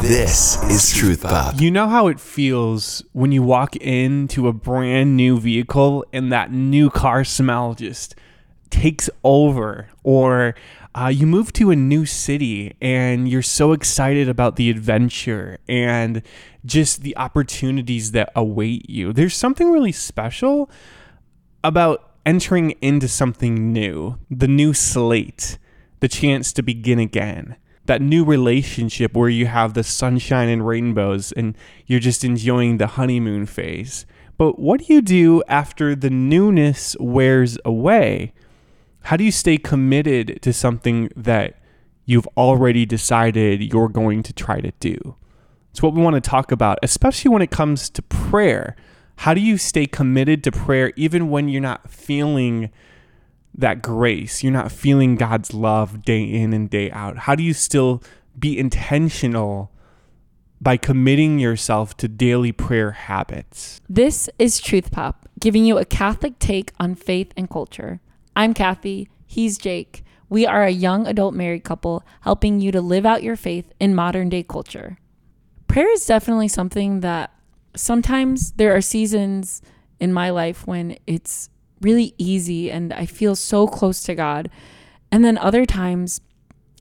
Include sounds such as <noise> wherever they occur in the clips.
This is Truth Pop. You know how it feels when you walk into a brand new vehicle and that new car smell just takes over, or uh, you move to a new city and you're so excited about the adventure and just the opportunities that await you. There's something really special about entering into something new, the new slate, the chance to begin again that new relationship where you have the sunshine and rainbows and you're just enjoying the honeymoon phase. But what do you do after the newness wears away? How do you stay committed to something that you've already decided you're going to try to do? It's what we want to talk about, especially when it comes to prayer. How do you stay committed to prayer even when you're not feeling that grace. You're not feeling God's love day in and day out. How do you still be intentional by committing yourself to daily prayer habits? This is Truth Pop, giving you a Catholic take on faith and culture. I'm Kathy, he's Jake. We are a young adult married couple helping you to live out your faith in modern day culture. Prayer is definitely something that sometimes there are seasons in my life when it's really easy and I feel so close to God. And then other times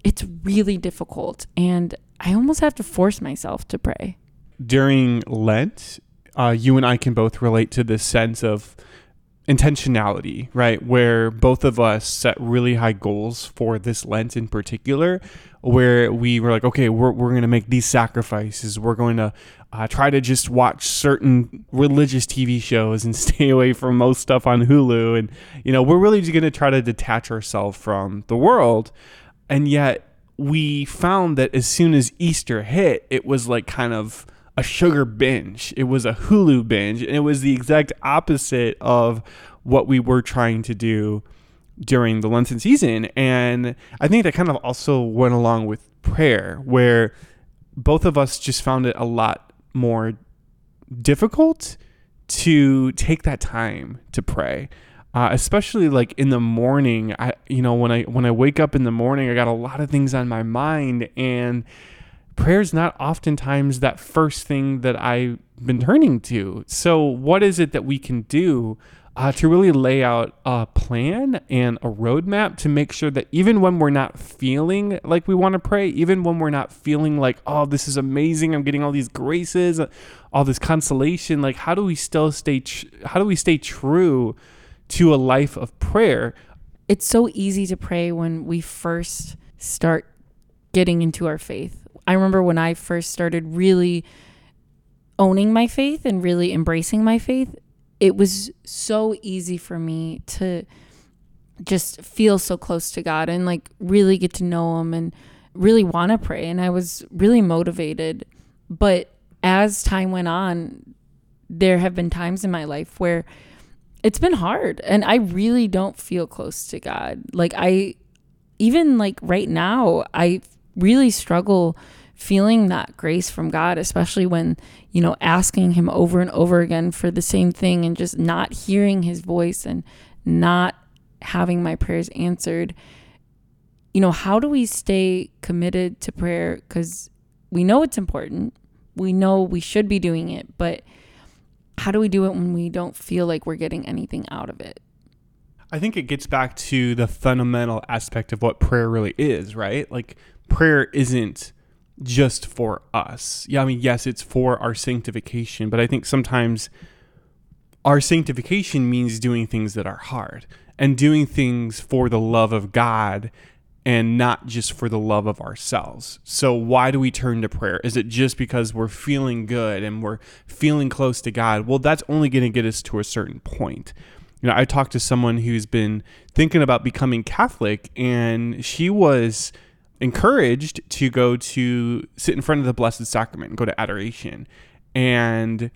it's really difficult and I almost have to force myself to pray. During Lent, uh, you and I can both relate to this sense of intentionality, right? Where both of us set really high goals for this Lent in particular, where we were like, okay, we're, we're going to make these sacrifices. We're going to uh, try to just watch certain religious TV shows and <laughs> stay away from most stuff on Hulu. And, you know, we're really just going to try to detach ourselves from the world. And yet we found that as soon as Easter hit, it was like kind of a sugar binge. It was a Hulu binge. And it was the exact opposite of what we were trying to do during the Lenten season. And I think that kind of also went along with prayer, where both of us just found it a lot more difficult to take that time to pray. Uh, especially like in the morning, I you know when I when I wake up in the morning, I got a lot of things on my mind, and prayer is not oftentimes that first thing that I've been turning to. So, what is it that we can do uh, to really lay out a plan and a roadmap to make sure that even when we're not feeling like we want to pray, even when we're not feeling like, oh, this is amazing, I'm getting all these graces, all this consolation, like how do we still stay, tr- how do we stay true to a life of prayer? It's so easy to pray when we first start getting into our faith. I remember when I first started really owning my faith and really embracing my faith, it was so easy for me to just feel so close to God and like really get to know Him and really want to pray. And I was really motivated. But as time went on, there have been times in my life where it's been hard and I really don't feel close to God. Like, I, even like right now, I really struggle feeling that grace from God, especially when, you know, asking Him over and over again for the same thing and just not hearing His voice and not having my prayers answered. You know, how do we stay committed to prayer? Because we know it's important, we know we should be doing it, but how do we do it when we don't feel like we're getting anything out of it? I think it gets back to the fundamental aspect of what prayer really is, right? Like, prayer isn't just for us. Yeah, I mean, yes, it's for our sanctification, but I think sometimes our sanctification means doing things that are hard and doing things for the love of God and not just for the love of ourselves. So, why do we turn to prayer? Is it just because we're feeling good and we're feeling close to God? Well, that's only going to get us to a certain point. You know, I talked to someone who's been thinking about becoming Catholic, and she was encouraged to go to sit in front of the Blessed Sacrament and go to adoration. And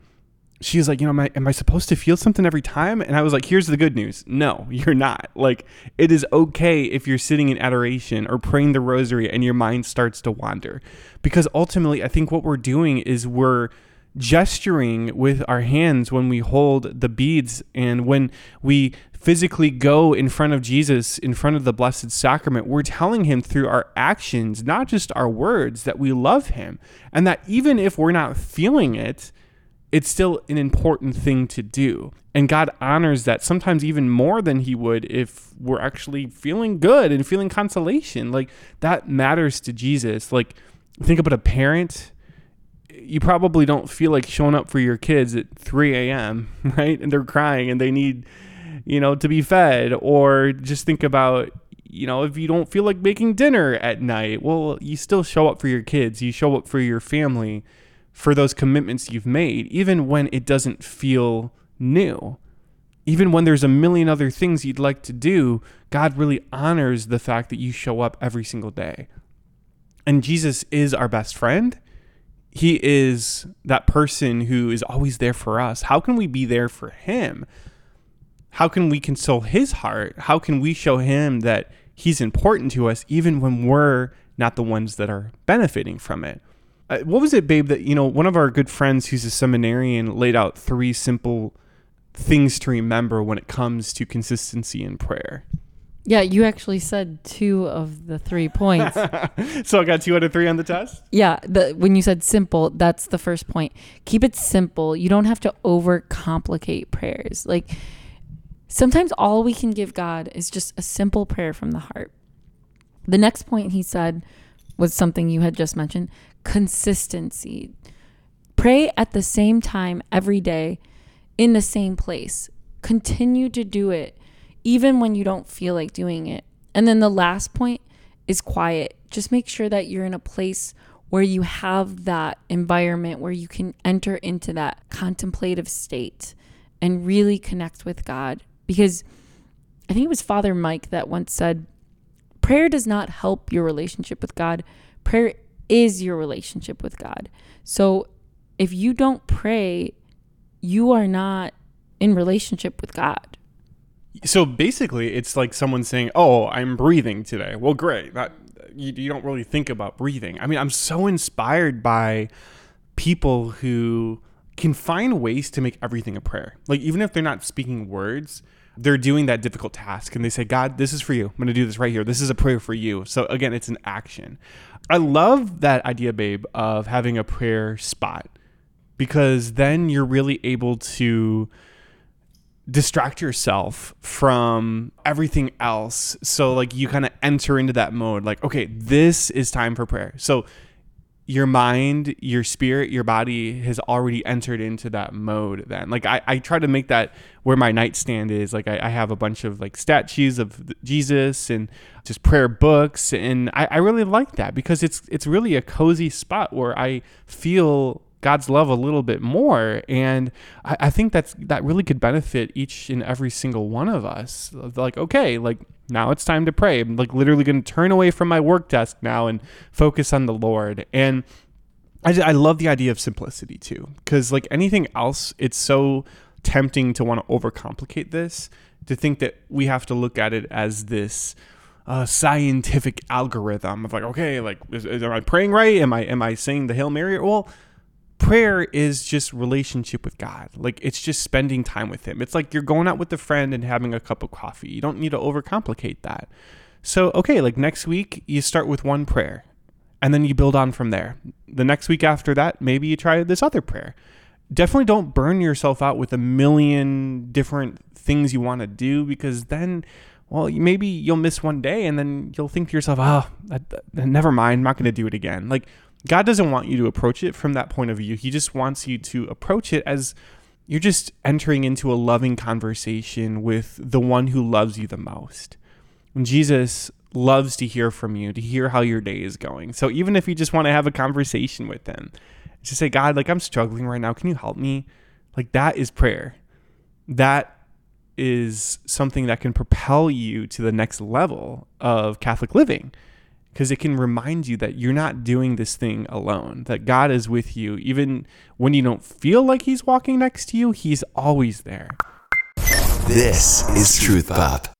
she's like, you know, am I, am I supposed to feel something every time? And I was like, here's the good news. No, <laughs> you're not. Like, it is okay if you're sitting in adoration or praying the rosary and your mind starts to wander. Because ultimately, I think what we're doing is we're gesturing with our hands when we hold the beads and when we physically go in front of Jesus, in front of the Blessed Sacrament, we're telling him through our actions, not just our words, that we love him. And that even if we're not feeling it, it's still an important thing to do. And God honors that sometimes even more than He would if we're actually feeling good and feeling consolation. Like that matters to Jesus. Like, think about a parent. You probably don't feel like showing up for your kids at 3 a.m., <laughs> right? And they're crying and they need, you know, to be fed. Or just think about, you know, if you don't feel like making dinner at night, well, you still show up for your kids, you show up for your family for those commitments you've made, even when it doesn't feel new. Even when there's a million other things you'd like to do, God really honors the fact that you show up every single day. And Jesus is our best friend. He is that person who is always there for us. How can we be there for him? How can we console his heart? How can we show him that he's important to us even when we're not the ones that are benefiting from it? Uh, what was it, babe, that, you know, one of our good friends who's a seminarian laid out three simple things to remember when it comes to consistency in prayer? Yeah, you actually said two of the three points. <laughs> so I got two out of three on the test? Yeah, the when you said simple, that's the first point. Keep it simple. You don't have to overcomplicate prayers. Like sometimes all we can give God is just a simple prayer from the heart. The next point he said was something you had just mentioned consistency. Pray at the same time every day in the same place. Continue to do it even when you don't feel like doing it. And then the last point is quiet. Just make sure that you're in a place where you have that environment where you can enter into that contemplative state and really connect with God. Because I think it was Father Mike that once said, prayer does not help your relationship with God. Prayer is your relationship with God. So if you don't pray, you are not in relationship with God. So basically, it's like someone saying, "Oh, I'm breathing today." Well, great. That you, you don't really think about breathing. I mean, I'm so inspired by people who can find ways to make everything a prayer. Like even if they're not speaking words, they're doing that difficult task and they say, God, this is for you. I'm going to do this right here. This is a prayer for you. So again, it's an action. I love that idea, babe, of having a prayer spot because then you're really able to distract yourself from everything else. So like you kind of enter into that mode like okay, this is time for prayer. So your mind, your spirit, your body has already entered into that mode then. Like I, I try to make that where my nightstand is. Like I, I have a bunch of like statues of Jesus and just prayer books and I, I really like that because it's it's really a cozy spot where I feel God's love a little bit more. And I, I think that's that really could benefit each and every single one of us. Like, okay, like now it's time to pray. I'm like literally going to turn away from my work desk now and focus on the Lord. And I, just, I love the idea of simplicity too, because like anything else, it's so tempting to want to overcomplicate this, to think that we have to look at it as this uh, scientific algorithm of like, okay, like, is, is, am I praying right? Am I am I saying the Hail Mary? Well, prayer is just relationship with God. Like it's just spending time with Him. It's like you're going out with a friend and having a cup of coffee. You don't need to overcomplicate that. So, okay, like next week, you start with one prayer and then you build on from there. The next week after that, maybe you try this other prayer. Definitely don't burn yourself out with a million different things you want to do because then, well, maybe you'll miss one day and then you'll think to yourself, oh, never mind, I'm not going to do it again. Like, God doesn't want you to approach it from that point of view. He just wants you to approach it as you're just entering into a loving conversation with the one who loves you the most. And Jesus loves to hear from you, to hear how your day is going. So even if you just want to have a conversation with him, just say, God, like I'm struggling right now. Can you help me? Like that is prayer. That is something that can propel you to the next level of Catholic living because it can remind you that you're not doing this thing alone, that God is with you. Even when you don't feel like He's walking next to you, He's always there. This is Truth Pop.